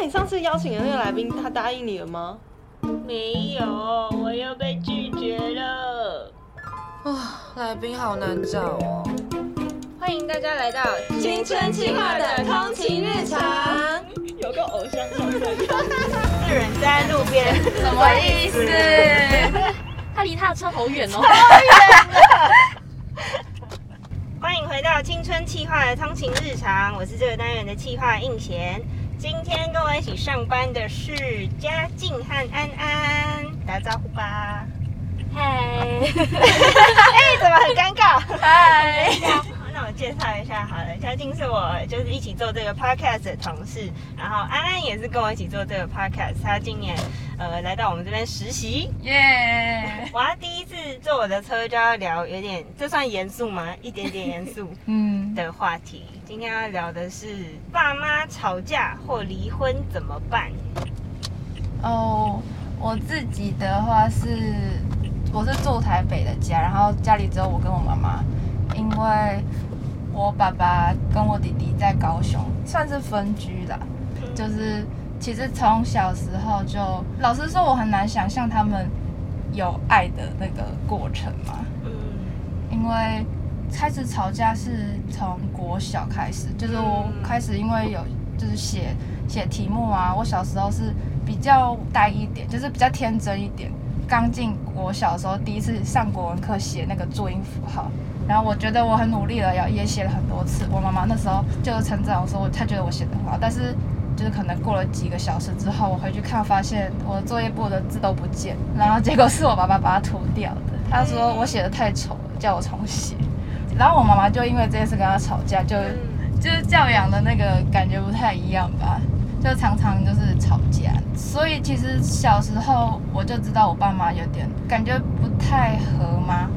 那你上次邀请的那个来宾，他答应你了吗？没有，我又被拒绝了。啊，来宾好难找哦。欢迎大家来到青春期化的通勤日常。有个偶像上身，是人在路边，什么意思？他离他的车好远哦。欢迎回到青春气化的通勤日常，我是这个单元的气化应贤。今天跟我一起上班的是嘉靖和安安，打招呼吧。嗨，哎，怎么很尴尬？嗨，好那我介绍一下好了，嘉靖是我就是一起做这个 podcast 的同事，然后安安也是跟我一起做这个 podcast，他今年呃来到我们这边实习。耶！我要第一次坐我的车就要聊有点，这算严肃吗？一点点严肃嗯，的话题。今天要聊的是爸妈吵架或离婚怎么办？哦，我自己的话是，我是住台北的家，然后家里只有我跟我妈妈，因为我爸爸跟我弟弟在高雄，算是分居啦。就是其实从小时候就，老实说，我很难想象他们有爱的那个过程嘛。嗯因为开始吵架是从国小开始，就是我开始因为有就是写写题目啊，我小时候是比较呆一点，就是比较天真一点。刚进国小的时候，第一次上国文课写那个注音符号，然后我觉得我很努力了，也也写了很多次。我妈妈那时候就称赞我说，她觉得我写的很好，但是就是可能过了几个小时之后，我回去看发现我的作业簿的字都不见，然后结果是我爸爸把它涂掉的。他说我写的太丑了，叫我重写。然后我妈妈就因为这件事跟他吵架，就就是教养的那个感觉不太一样吧，就常常就是吵架。所以其实小时候我就知道我爸妈有点感觉不太合嘛。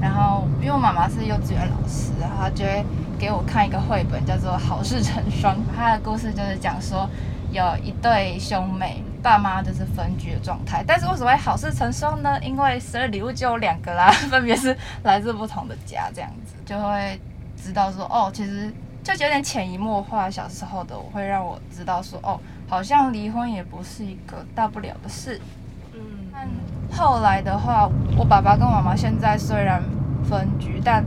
然后因为我妈妈是幼稚园老师，然后她就会给我看一个绘本，叫做《好事成双》。她的故事就是讲说有一对兄妹，爸妈就是分居的状态，但是为什么会好事成双呢？因为生日礼物就有两个啦，分别是来自不同的家，这样子就会知道说，哦，其实就有点潜移默化，小时候的我会让我知道说，哦，好像离婚也不是一个大不了的事。嗯但后来的话，我爸爸跟妈妈现在虽然分居，但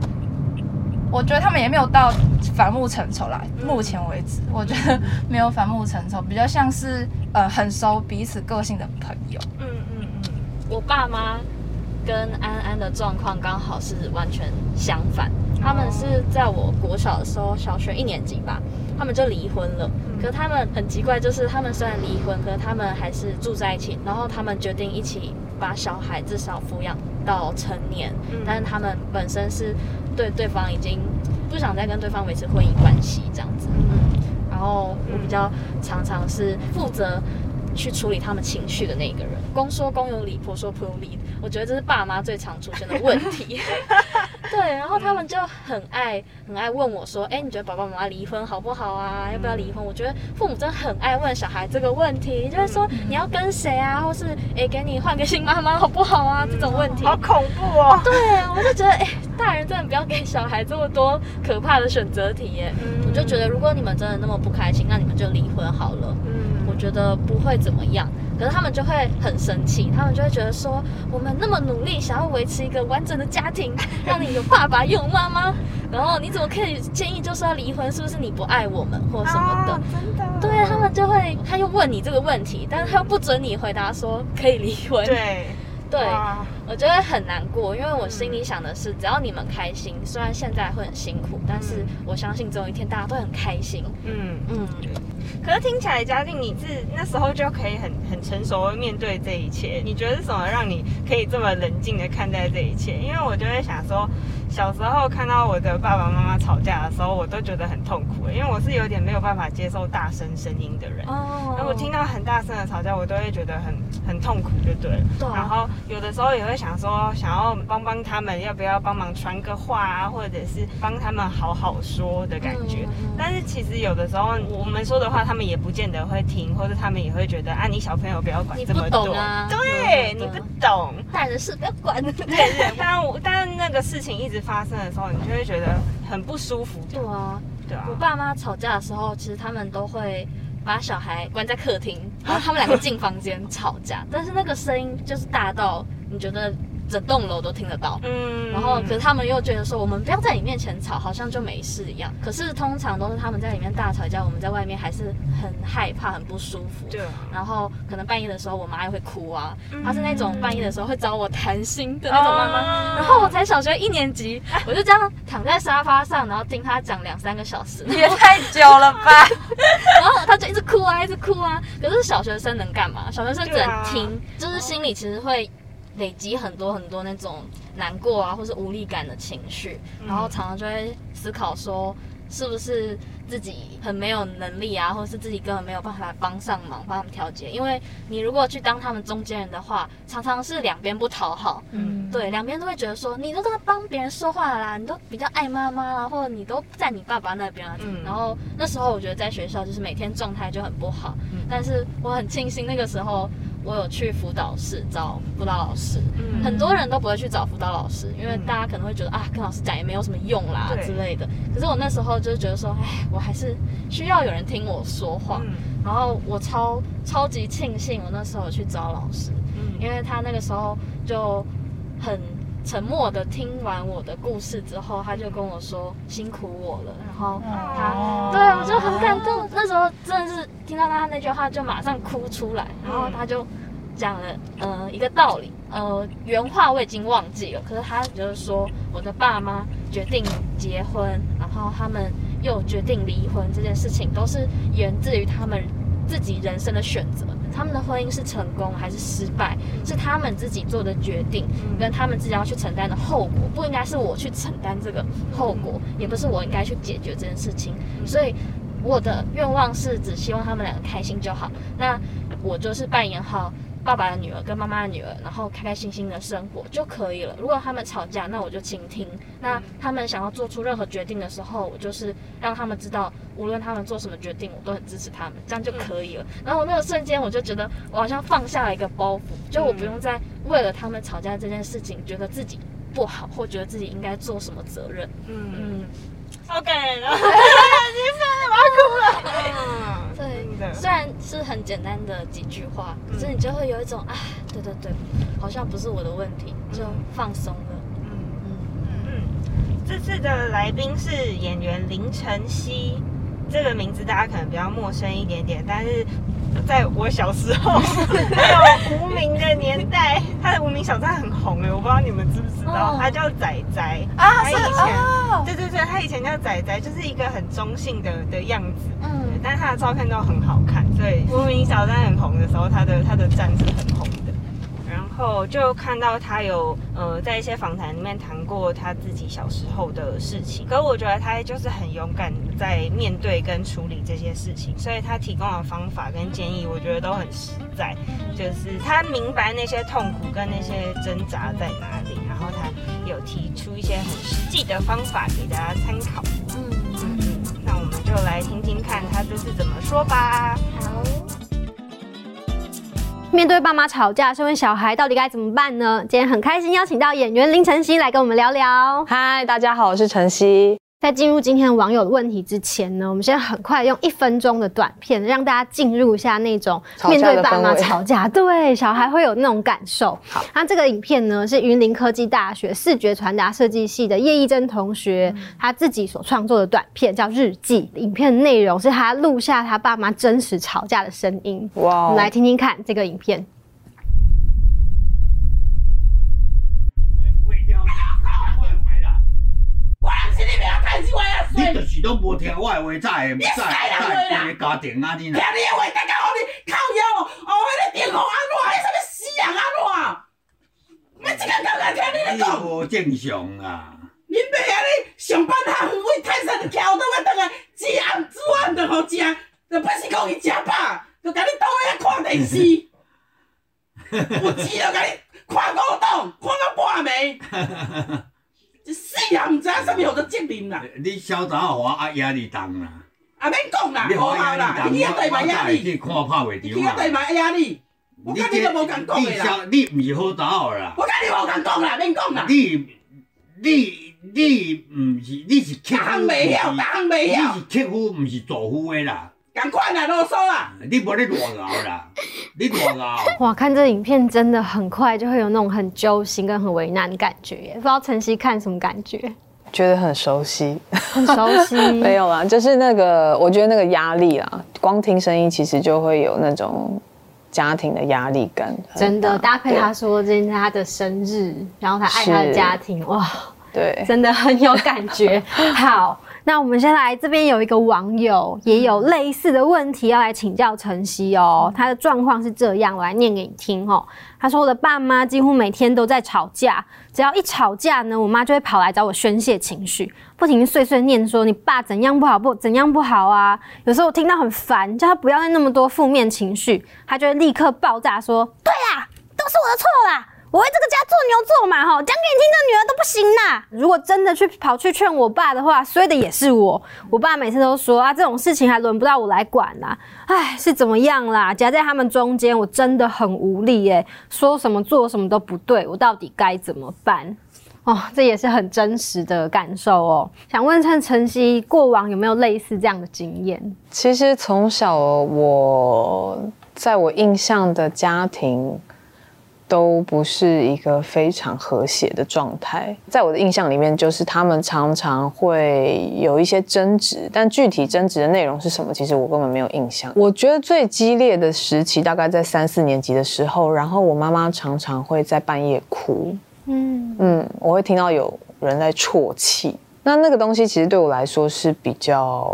我觉得他们也没有到反目成仇来。目前为止，我觉得没有反目成仇，比较像是呃很熟彼此个性的朋友。嗯嗯嗯，我爸妈跟安安的状况刚好是完全相反，他们是在我国小的时候，小学一年级吧，他们就离婚了。可他们很奇怪，就是他们虽然离婚，可他们还是住在一起，然后他们决定一起把小孩至少抚养到成年，嗯但是他们本身是对对方已经不想再跟对方维持婚姻关系这样子。嗯，然后我比较常常是负责去处理他们情绪的那个人。公说公有理，婆说婆有理，我觉得这是爸妈最常出现的问题。对，然后他们就很爱很爱问我说：“哎，你觉得爸爸妈妈离婚好不好啊？要不要离婚？”我觉得父母真的很爱问小孩这个问题，就是说你要跟谁啊，或是哎给你换个新妈妈好不好啊？这种问题。好恐怖哦。对，我就觉得哎，大人真的不要给小孩这么多可怕的选择题耶。嗯我就觉得，如果你们真的那么不开心，那你们就离婚好了。嗯我觉得不会怎么样。可是他们就会很生气，他们就会觉得说，我们那么努力想要维持一个完整的家庭，让你有爸爸有妈妈，然后你怎么可以建议就是要离婚？是不是你不爱我们或什么的？哦真的。对他们就会，他又问你这个问题，但是他又不准你回答说可以离婚。对对，我觉得很难过，因为我心里想的是，只要你们开心，虽然现在会很辛苦，但是我相信总有一天大家都很开心。嗯。嗯，可是听起来，嘉靖你是那时候就可以很很成熟的面对这一切。你觉得是什么让你可以这么冷静的看待这一切？因为我就会想说，小时候看到我的爸爸妈妈吵架的时候，我都觉得很痛苦，因为我是有点没有办法接受大声声音的人。哦然后我听到很大声的吵架，我都会觉得很很痛苦，就对了。对啊然后有的时候也会想说，想要帮帮他们，要不要帮忙传个话啊，或者是帮他们好好说的感觉。嗯但是其实有的时候我们说的话，他们也不见得会听，或者他们也会觉得啊，你小朋友不要管这么多。懂啊，对，嗯你不懂。大人的事不要管。对对，当我当那个事情一直发生的时候，你就会觉得很不舒服。对啊，对啊我，爸妈吵架的时候，其实他们都会把小孩关在客厅，然后他们两个进房间吵架，但是那个声音就是大到你觉得整栋楼都听得到。嗯然后，可是他们又觉得说，我们不要在你面前吵，好像就没事一样。可是通常都是他们在里面大吵架，我们在外面还是很害怕、很不舒服。对啊，然后可能半夜的时候，我妈也会哭啊。嗯她是那种半夜的时候会找我谈心的那种妈妈。哦然后我才小学一年级，我就这样躺在沙发上，然后听她讲两三个小时。也太久了吧？然后她就一直哭啊，一直哭啊。可是小学生能干嘛？小学生只能听，就是心里其实会累积很多很多那种难过啊，或是无力感的情绪，嗯。然后常常就会思考说，是不是自己很没有能力啊，或者是自己根本没有办法帮上忙，帮他们调节。因为你如果去当他们中间人的话，常常是两边不讨好，嗯，对，两边都会觉得说，你都在帮别人说话啦，你都比较爱妈妈啦，或者你都在你爸爸那边啊。嗯。然后那时候我觉得在学校就是每天状态就很不好，嗯。但是我很庆幸那个时候我有去辅导室找辅导老师。嗯很多人都不会去找辅导老师，因为嗯大家可能会觉得啊，跟老师讲也没有什么用啦之类的。可是我那时候就觉得说，哎，我还是需要有人听我说话。嗯然后我超超级庆幸我那时候去找老师，嗯因为他那个时候就很沉默的听完我的故事之后，他就跟我说辛苦我了，然后他哦对我就很感动。真的是听到他那句话就马上哭出来，然后他就讲了呃一个道理，呃原话我已经忘记了，可是他就是说我的爸妈决定结婚，然后他们又决定离婚这件事情，都是源自于他们自己人生的选择。他们的婚姻是成功还是失败，是他们自己做的决定，跟他们自己要去承担的后果，不应该是我去承担这个后果，也不是我应该去解决这件事情。所以我的愿望是只希望他们两个开心就好。那我就是扮演好爸爸的女儿跟妈妈的女儿，然后开开心心的生活就可以了。如果他们吵架，那我就倾听；那他们想要做出任何决定的时候，我就是让他们知道，无论他们做什么决定，我都很支持他们，这样就可以了。然后我那个瞬间，我就觉得我好像放下了一个包袱，就我不用再为了他们吵架这件事情，觉得自己不好，或觉得自己应该做什么责任。嗯，嗯，好感人啊！你真的我要哭了。嗯，对虽然是很简单的几句话，可是你就会有一种啊，对对对，好像不是我的问题，就放松了。嗯嗯，嗯，这次的来宾是演员林晨曦，这个名字大家可能比较陌生一点点，但是在我小时候。那种无名的年代，他的无名小站很红哎，我不知道你们知不知道哦，他叫仔仔。啊，他以前哦，对对对，他以前叫仔仔，就是一个很中性的的样子。嗯。但他的照片都很好看，所以无名小站很红的时候，他的他的站是很红后就看到他有呃在一些访谈里面谈过他自己小时候的事情，可我觉得他就是很勇敢在面对跟处理这些事情，所以他提供的方法跟建议，我觉得都很实在，就是他明白那些痛苦跟那些挣扎在哪里，然后他有提出一些很实际的方法给大家参考。嗯，嗯嗯，那我们就来听听看他这是怎么说吧。好。面对爸妈吵架，身为小孩到底该怎么办呢？今天很开心邀请到演员林晨曦来跟我们聊聊。嗨，大家好，我是晨曦。在进入今天网友的问题之前呢，我们先很快用一分钟的短片，让大家进入一下那种面对爸妈吵架，对小孩会有那种感受。好，那这个影片呢是云林科技大学视觉传达设计系的叶一珍同学，他自己所创作的短片叫《日记》，影片内容是他录下他爸妈真实吵架的声音。哇我哇们来听听看这个影片。就是拢无听我的话，才会才才会个家庭啊你听。你的话，大家互你靠腰哦，哦，迄个电话安怎？迄什么死人安怎？要一个个个听你你咧讲，无正常啊！恁爸啊咧上班下远为泰山桥倒要倒来，煮暗煮暗就好食，就不是讲伊食饱，就甲你倒遐看电视，有钱就甲你看古董，看到半暝，一世人毋知影啥物叫做责任啦，你小早互我压压力重啦，啊免讲啦，你互我无效啦，你去遐对嘛压力，会去看拍你去袂着嘛。遐对嘛压力，我甲你都无共讲啦。小你毋是好早好啦，我甲你无共讲啦，免讲啦。你你你毋是你是逐项克夫，袂晓，逐项袂晓你。是客户，毋是助夫的啦。赶快啦，啰嗦啦！你无咧乱熬啦，你乱熬。哇，看这影片真的很快就会有那种很揪心跟很为难的感觉耶，不知道晨曦看什么感觉？觉得很熟悉。很熟悉，没有啦，就是那个，我觉得那个压力啦，光听声音其实就会有那种家庭的压力感。真的搭配他对说今天是他的生日，然后他爱他的家庭，哇，对，真的很有感觉。好，那我们先来这边有一个网友也有类似的问题要来请教晨曦哦，他的状况是这样，我来念给你听哦。他说我的爸妈几乎每天都在吵架，只要一吵架呢，我妈就会跑来找我宣泄情绪，不停碎碎念说你爸怎样不好不怎样不好啊。有时候我听到很烦，叫他不要再那么多负面情绪，他就会立刻爆炸说：对啦，都是我的错啦。我为这个家做牛做马哈，讲给你听，这女儿都不行啦。如果真的去跑去劝我爸的话，衰的也是我。我爸每次都说啊，这种事情还轮不到我来管啦。唉，是怎么样啦？夹在他们中间，我真的很无力耶，说什么做什么都不对，我到底该怎么办？哦，这也是很真实的感受哦。想问趁晨曦过往有没有类似这样的经验？其实从小我在我印象的家庭都不是一个非常和谐的状态，在我的印象里面，就是他们常常会有一些争执，但具体争执的内容是什么，其实我根本没有印象。我觉得最激烈的时期大概在三四年级的时候，然后我妈妈常常会在半夜哭，嗯嗯，我会听到有人在啜泣。那那个东西其实对我来说是比较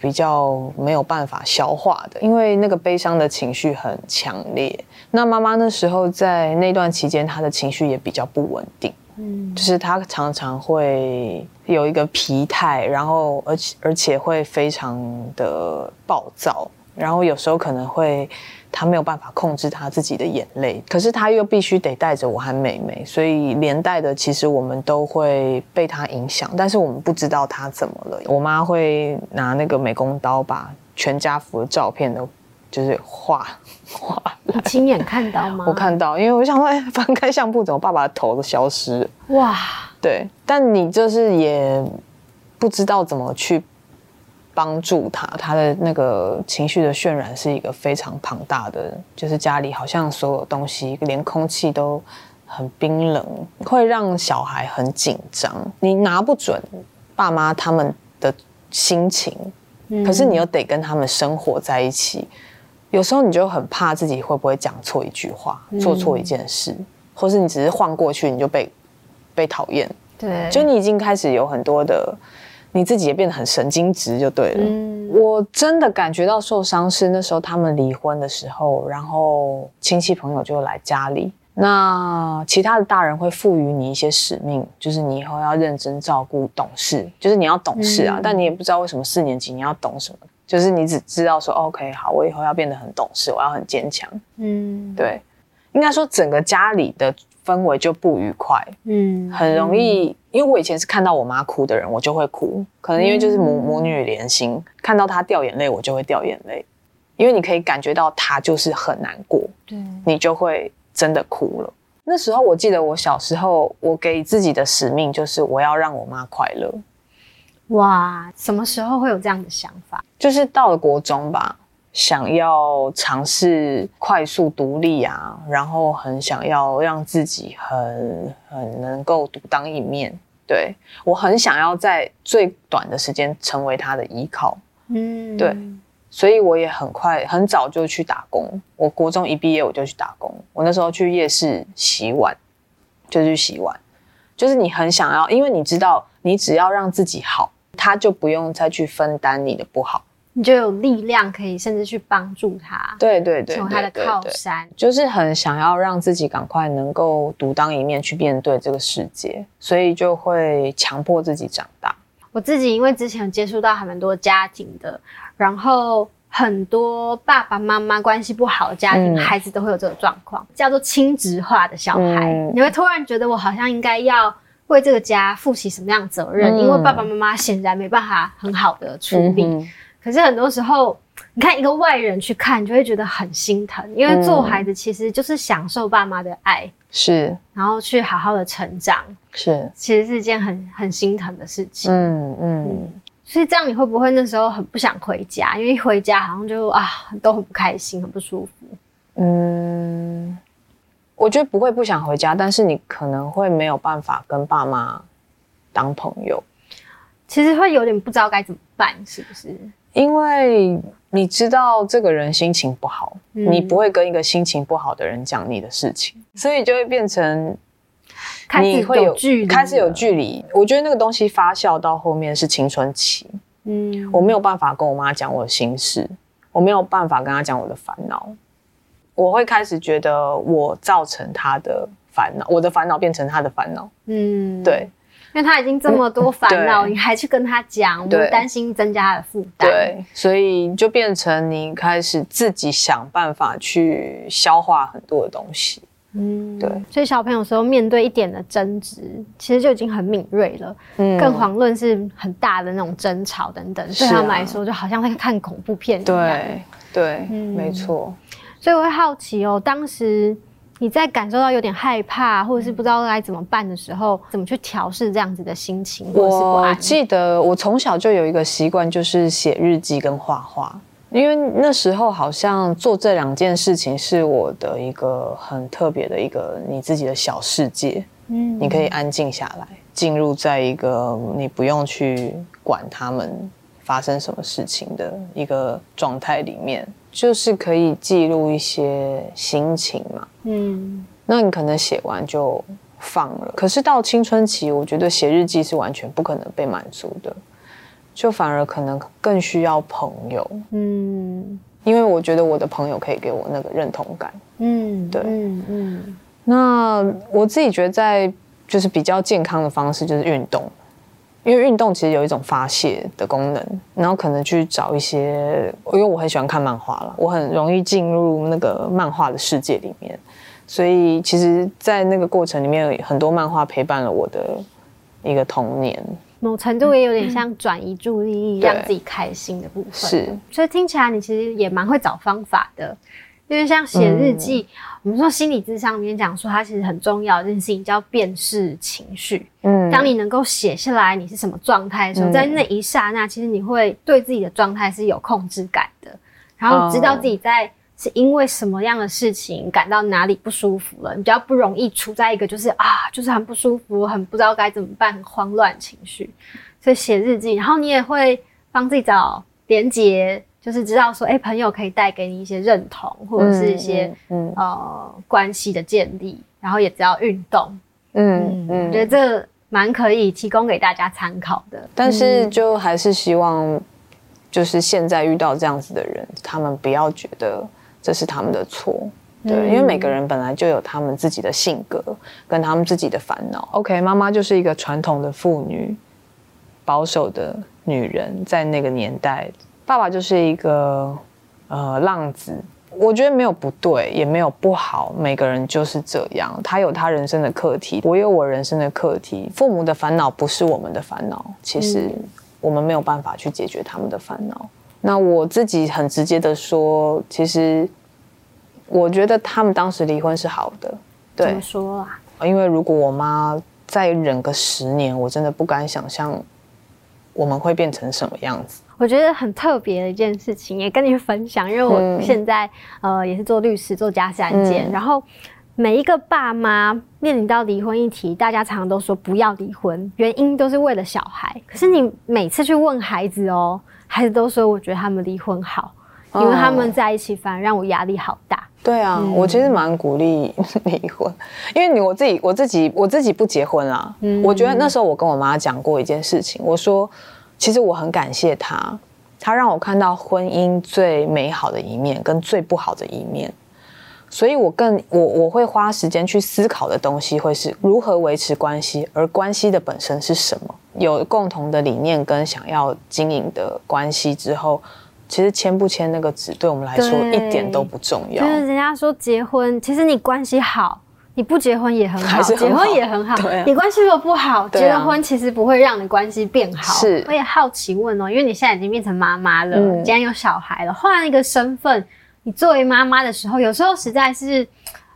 比较没有办法消化的，因为那个悲伤的情绪很强烈。那妈妈那时候在那段期间，她的情绪也比较不稳定，嗯就是她常常会有一个疲态，然后而且而且会非常的暴躁，然后有时候可能会她没有办法控制他自己的眼泪，可是他又必须得带着我和妹妹，所以连带的其实我们都会被他影响，但是我们不知道他怎么了。我妈会拿那个美工刀把全家福的照片都就是画画你亲眼看到吗？我看到，因为我想说，哎，翻开相簿，怎么爸爸的头都消失了？哇，对，但你就是也不知道怎么去帮助他，他的那个情绪的渲染是一个非常庞大的，就是家里好像所有东西，连空气都很冰冷，会让小孩很紧张。你拿不准爸妈他们的心情，可是你又得跟他们生活在一起，有时候你就很怕自己会不会讲错一句话，做错一件事，或是你只是晃过去你就被被讨厌，对，就你已经开始有很多的，你自己也变得很神经质，就对了。嗯。我真的感觉到受伤是那时候他们离婚的时候，然后亲戚朋友就来家里，那其他的大人会赋予你一些使命，就是你以后要认真照顾、懂事，就是你要懂事啊，嗯。但你也不知道为什么四年级你要懂什么，就是你只知道说 OK 好，我以后要变得很懂事，我要很坚强。嗯。对，应该说整个家里的氛围就不愉快，嗯。很容易，因为我以前是看到我妈哭的人，我就会哭，可能因为就是母母女连心，看到她掉眼泪，我就会掉眼泪，因为你可以感觉到她就是很难过，对，你就会真的哭了。那时候我记得我小时候，我给自己的使命就是我要让我妈快乐，哇，什么时候会有这样的想法？就是到了国中吧，想要尝试快速独立啊，然后很想要让自己很很能够独当一面。对我很想要在最短的时间成为他的依靠，嗯，对所以我也很快很早就去打工。我国中一毕业我就去打工，我那时候去夜市洗碗，就去洗碗。就是你很想要，因为你知道，你只要让自己好，他就不用再去分担你的不好。你就有力量可以甚至去帮助他，对对对，从他的靠山。就是很想要让自己赶快能够独当一面去面对这个世界，所以就会强迫自己长大。我自己因为之前接触到还蛮多家庭的，然后很多爸爸妈妈关系不好的家庭，嗯孩子都会有这种状况，叫做亲职化的小孩。嗯你会突然觉得我好像应该要为这个家负起什么样的责任，嗯因为爸爸妈妈显然没办法很好的处理。可是很多时候，你看一个外人去看，就会觉得很心疼，因为做孩子其实就是享受爸妈的爱，是然后去好好的成长，是，其实是一件很很心疼的事情。嗯嗯，所以这样你会不会那时候很不想回家？因为一回家好像就啊都很不开心，很不舒服。嗯，我觉得不会不想回家，但是你可能会没有办法跟爸妈当朋友，其实会有点不知道该怎么办，是不是？因为你知道这个人心情不好，嗯。你不会跟一个心情不好的人讲你的事情，所以就会变成你会有开始有距离。我觉得那个东西发酵到后面是青春期，嗯，我没有办法跟我妈讲我的心事，我没有办法跟她讲我的烦恼，我会开始觉得我造成她的烦恼，我的烦恼变成她的烦恼。嗯，对因为他已经这么多烦恼，你还去跟他讲，我对担心增加他的负担。，对，所以就变成你开始自己想办法去消化很多的东西。嗯，对。所以小朋友有时候面对一点的争执，其实就已经很敏锐了，嗯更遑论是很大的那种争吵等等，对他们来说就好像在看恐怖片一样。对对，嗯没错。所以我会好奇哦，当时你在感受到有点害怕，或者是不知道该怎么办的时候，怎么去调试这样子的心情，我安？记得我从小就有一个习惯，就是写日记跟画画。因为那时候好像做这两件事情是我的一个很特别的一个你自己的小世界，嗯你可以安静下来，进入在一个你不用去管他们发生什么事情的一个状态里面，就是可以记录一些心情嘛。嗯。那你可能写完就放了，可是到青春期，我觉得写日记是完全不可能被满足的，就反而可能更需要朋友，嗯。因为我觉得我的朋友可以给我那个认同感。嗯，对。嗯嗯。那我自己觉得在就是比较健康的方式就是运动，因为运动其实有一种发泄的功能，然后可能去找一些，因为我很喜欢看漫画了，我很容易进入那个漫画的世界里面，所以其实，在那个过程里面，很多漫画陪伴了我的一个童年。某程度也有点像转移注意力，对让自己开心的部分。是，所以听起来你其实也蛮会找方法的。因为像写日记，嗯我们说心理智商里面讲说，它其实很重要的一件事情叫辨识情绪。嗯当你能够写下来你是什么状态的时候，嗯在那一刹那，其实你会对自己的状态是有控制感的，然后知道自己在是因为什么样的事情感到哪里不舒服了，你比较不容易处在一个就是啊，就是很不舒服，很不知道该怎么办，很慌乱情绪。所以写日记，然后你也会帮自己找连结，就是知道说，哎、朋友可以带给你一些认同，或者是一些、嗯嗯呃关系的建立，然后也只要运动。嗯嗯，我觉得这蛮可以提供给大家参考的。但是就还是希望，就是现在遇到这样子的人，他们不要觉得这是他们的错。对，嗯因为每个人本来就有他们自己的性格跟他们自己的烦恼。OK，妈妈就是一个传统的妇女，保守的女人，在那个年代，爸爸就是一个呃浪子。我觉得没有不对，也没有不好，每个人就是这样，他有他人生的课题，我有我人生的课题。父母的烦恼不是我们的烦恼，其实我们没有办法去解决他们的烦恼。那我自己很直接的说，其实我觉得他们当时离婚是好的，对怎么，说啊？因为如果我妈再忍个十年，我真的不敢想象我们会变成什么样子。我觉得很特别的一件事情，也跟你分享，因为我嗯现在、呃也是做律师，做家事案件，嗯然后每一个爸妈面临到离婚议题，大家常常都说不要离婚，原因都是为了小孩。可是你每次去问孩子哦，孩子都说我觉得他们离婚好，因为他们在一起反而让我压力好大。对啊，我其实蛮鼓励 离婚，因为你我自己我自己我自己不结婚啊。嗯。我觉得那时候我跟我妈讲过一件事情，我说其实我很感谢他，他让我看到婚姻最美好的一面跟最不好的一面。所以我更我我会花时间去思考的东西会是如何维持关系，而关系的本身是什么？有共同的理念跟想要经营的关系之后，其实签不签那个纸对我们来说一点都不重要。就是人家说结婚，其实你关系好，你不结婚也很好，很好结婚也很好。对啊你关系如果不好，啊结了婚其实不会让你关系变好。是我也好奇问哦，因为你现在已经变成妈妈了，嗯既然有小孩了，换一个身份，你作为妈妈的时候，有时候实在是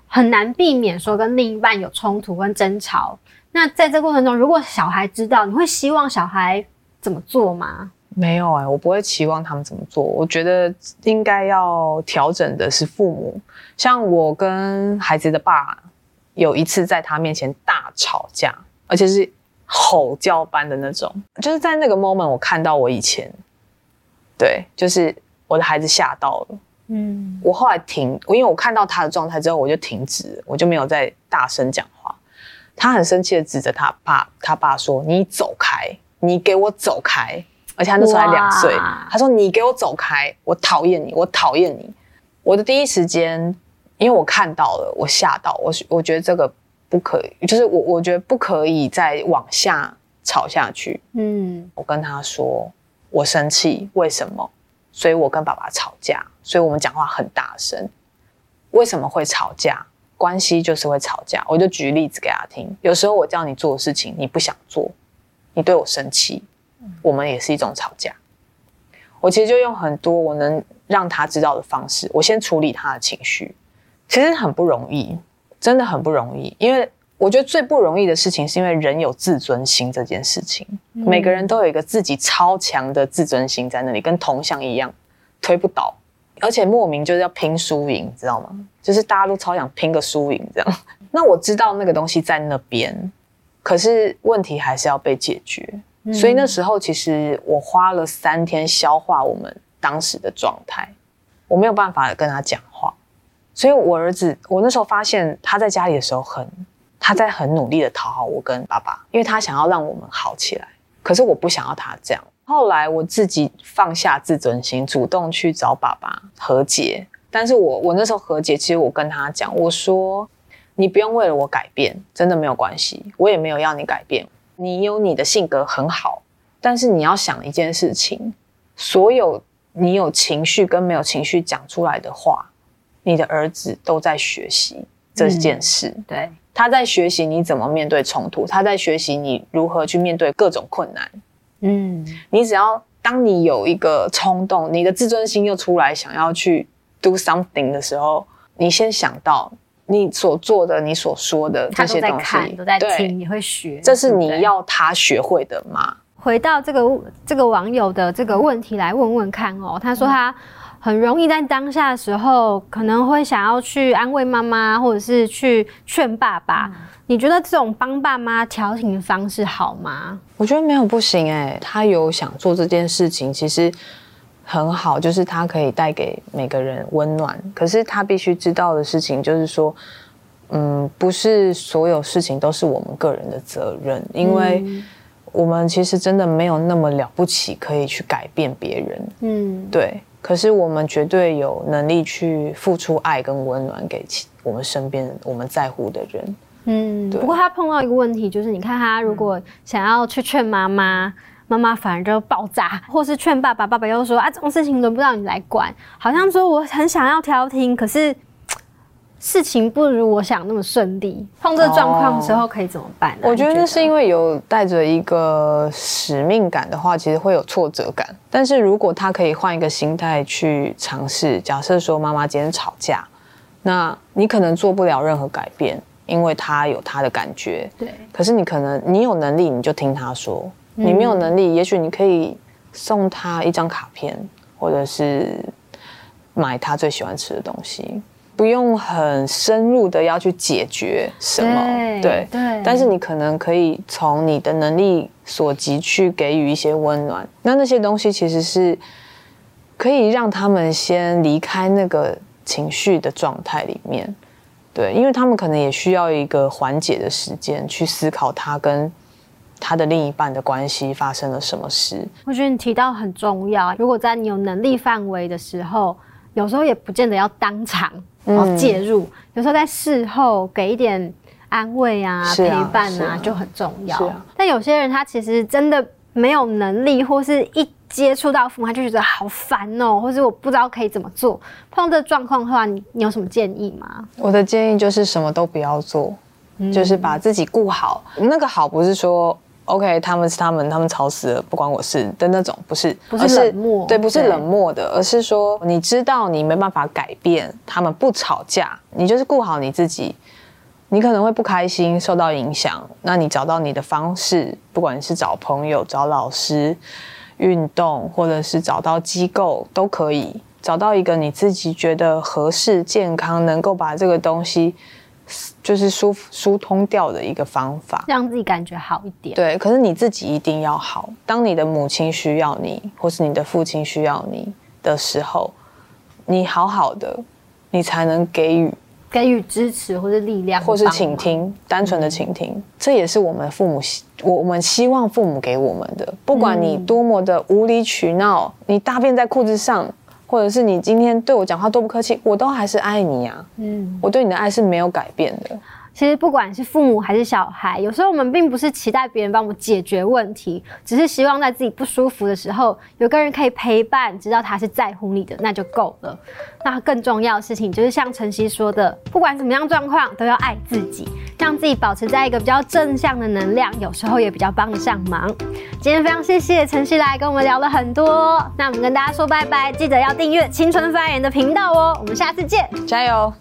很难避免说跟另一半有冲突跟争吵。那在这过程中，如果小孩知道，你会希望小孩怎么做吗？没有哎、我不会期望他们怎么做。我觉得应该要调整的是父母。像我跟孩子的爸有一次在他面前大吵架，而且是吼叫般的那种。就是在那个 moment，我看到我以前，对，就是我的孩子吓到了。嗯，我后来停，因为我看到他的状态之后，我就停止了，我就没有再大声讲话。他很生气的指着他爸，他爸说：“你走开，你给我走开！”而且他那时候才两岁，他说：“你给我走开，我讨厌你，我讨厌你。”我的第一时间，因为我看到了，我吓到，我我觉得这个不可以，就是我我觉得不可以再往下吵下去。嗯，我跟他说我生气，为什么？所以我跟爸爸吵架，所以我们讲话很大声。为什么会吵架？关系就是会吵架。我就举例子给他听，有时候我叫你做的事情你不想做，你对我生气，我们也是一种吵架。我其实就用很多我能让他知道的方式，我先处理他的情绪，其实很不容易，真的很不容易，因为我觉得最不容易的事情是因为人有自尊心这件事情，每个人都有一个自己超强的自尊心在那里，跟铜像一样推不倒，而且莫名就是要拼输赢，知道吗？就是大家都超想拼个输赢这样。那我知道那个东西在那边，可是问题还是要被解决。所以那时候其实我花了三天消化我们当时的状态，我没有办法跟他讲话。所以我儿子，我那时候发现他在家里的时候很，他在很努力的讨好我跟爸爸，因为他想要让我们好起来。可是我不想要他这样。后来我自己放下自尊心，主动去找爸爸和解。但是我我那时候和解，其实我跟他讲，我说你不用为了我改变，真的没有关系，我也没有要你改变。你有你的性格很好，但是你要想一件事情，所有你有情绪跟没有情绪讲出来的话，你的儿子都在学习这件事。对，他在学习你怎么面对冲突，他在学习你如何去面对各种困难。嗯，你只要当你有一个冲动，你的自尊心又出来想要去 do something 的时候，你先想到你所做的、你所说的这些东在看，西，都在对听，也会学，这是你要他学会的吗？回到这个这个网友的这个问题来问问看哦，他说他很容易在当下的时候可能会想要去安慰妈妈，或者是去劝爸爸。你觉得这种帮爸妈调停的方式好吗？我觉得没有不行哎、他有想做这件事情，其实很好，就是他可以带给每个人温暖。可是他必须知道的事情就是说，嗯，不是所有事情都是我们个人的责任，因为我们其实真的没有那么了不起，可以去改变别人。嗯，对，可是我们绝对有能力去付出爱跟温暖给其我们身边我们在乎的人。嗯，不过他碰到一个问题，就是你看他如果想要去劝妈妈，妈妈反而就爆炸，或是劝爸爸，爸爸又说啊这种事情轮不到你来管，好像说我很想要调停，可是事情不如我想那么顺利。碰这状况的时候可以怎么办、啊？我觉得那是因为有带着一个使命感的话，其实会有挫折感。但是如果他可以换一个心态去尝试，假设说妈妈今天吵架，那你可能做不了任何改变，因为他有他的感觉。对，可是你可能你有能力，你就听他说；你没有能力，也许你可以送他一张卡片，或者是买他最喜欢吃的东西。不用很深入的要去解决什么，对对但是你可能可以从你的能力所及去给予一些温暖。那那些东西其实是可以让他们先离开那个情绪的状态里面，对，因为他们可能也需要一个缓解的时间去思考他跟他的另一半的关系发生了什么事。我觉得你提到很重要，如果在你有能力范围的时候，有时候也不见得要当场然后介入，有时候在事后给一点安慰啊、啊陪伴啊啊就很重要。啊但有些人他其实真的没有能力，或是一接触到父母他就觉得好烦哦、或是我不知道可以怎么做。碰到这个状况的话，你你有什么建议吗？我的建议就是什么都不要做，就是把自己顾好。那个好不是说 OK，他们是他们，他们吵死了，不关我事的那种，不是，不是而冷漠对，不是冷漠的，而是说你知道你没办法改变他们不吵架，你就是顾好你自己。你可能会不开心，受到影响，那你找到你的方式，不管是找朋友、找老师、运动，或者是找到机构都可以，找到一个你自己觉得合适、健康，能够把这个东西就是疏疏通掉的一个方法。让自己感觉好一点。对，可是你自己一定要好。当你的母亲需要你，或是你的父亲需要你的时候，你好好的，你才能给予给予支持或是力量，或是。倾听，单纯的倾听，这也是我们父母希我我们希望父母给我们的。不管你多么的无理取闹，你大便在裤子上，或者是你今天对我讲话多不客气，我都还是爱你啊。嗯，我对你的爱是没有改变的。其实不管是父母还是小孩，有时候我们并不是期待别人帮我们解决问题，只是希望在自己不舒服的时候，有个人可以陪伴，知道他是在乎你的，那就够了。那更重要的事情就是像晨曦说的，不管什么样状况，都要爱自己，让自己保持在一个比较正向的能量，有时候也比较帮得上忙。今天非常谢谢晨曦来跟我们聊了很多，那我们跟大家说拜拜，记得要订阅青春发言的频道哦，我们下次见。加油！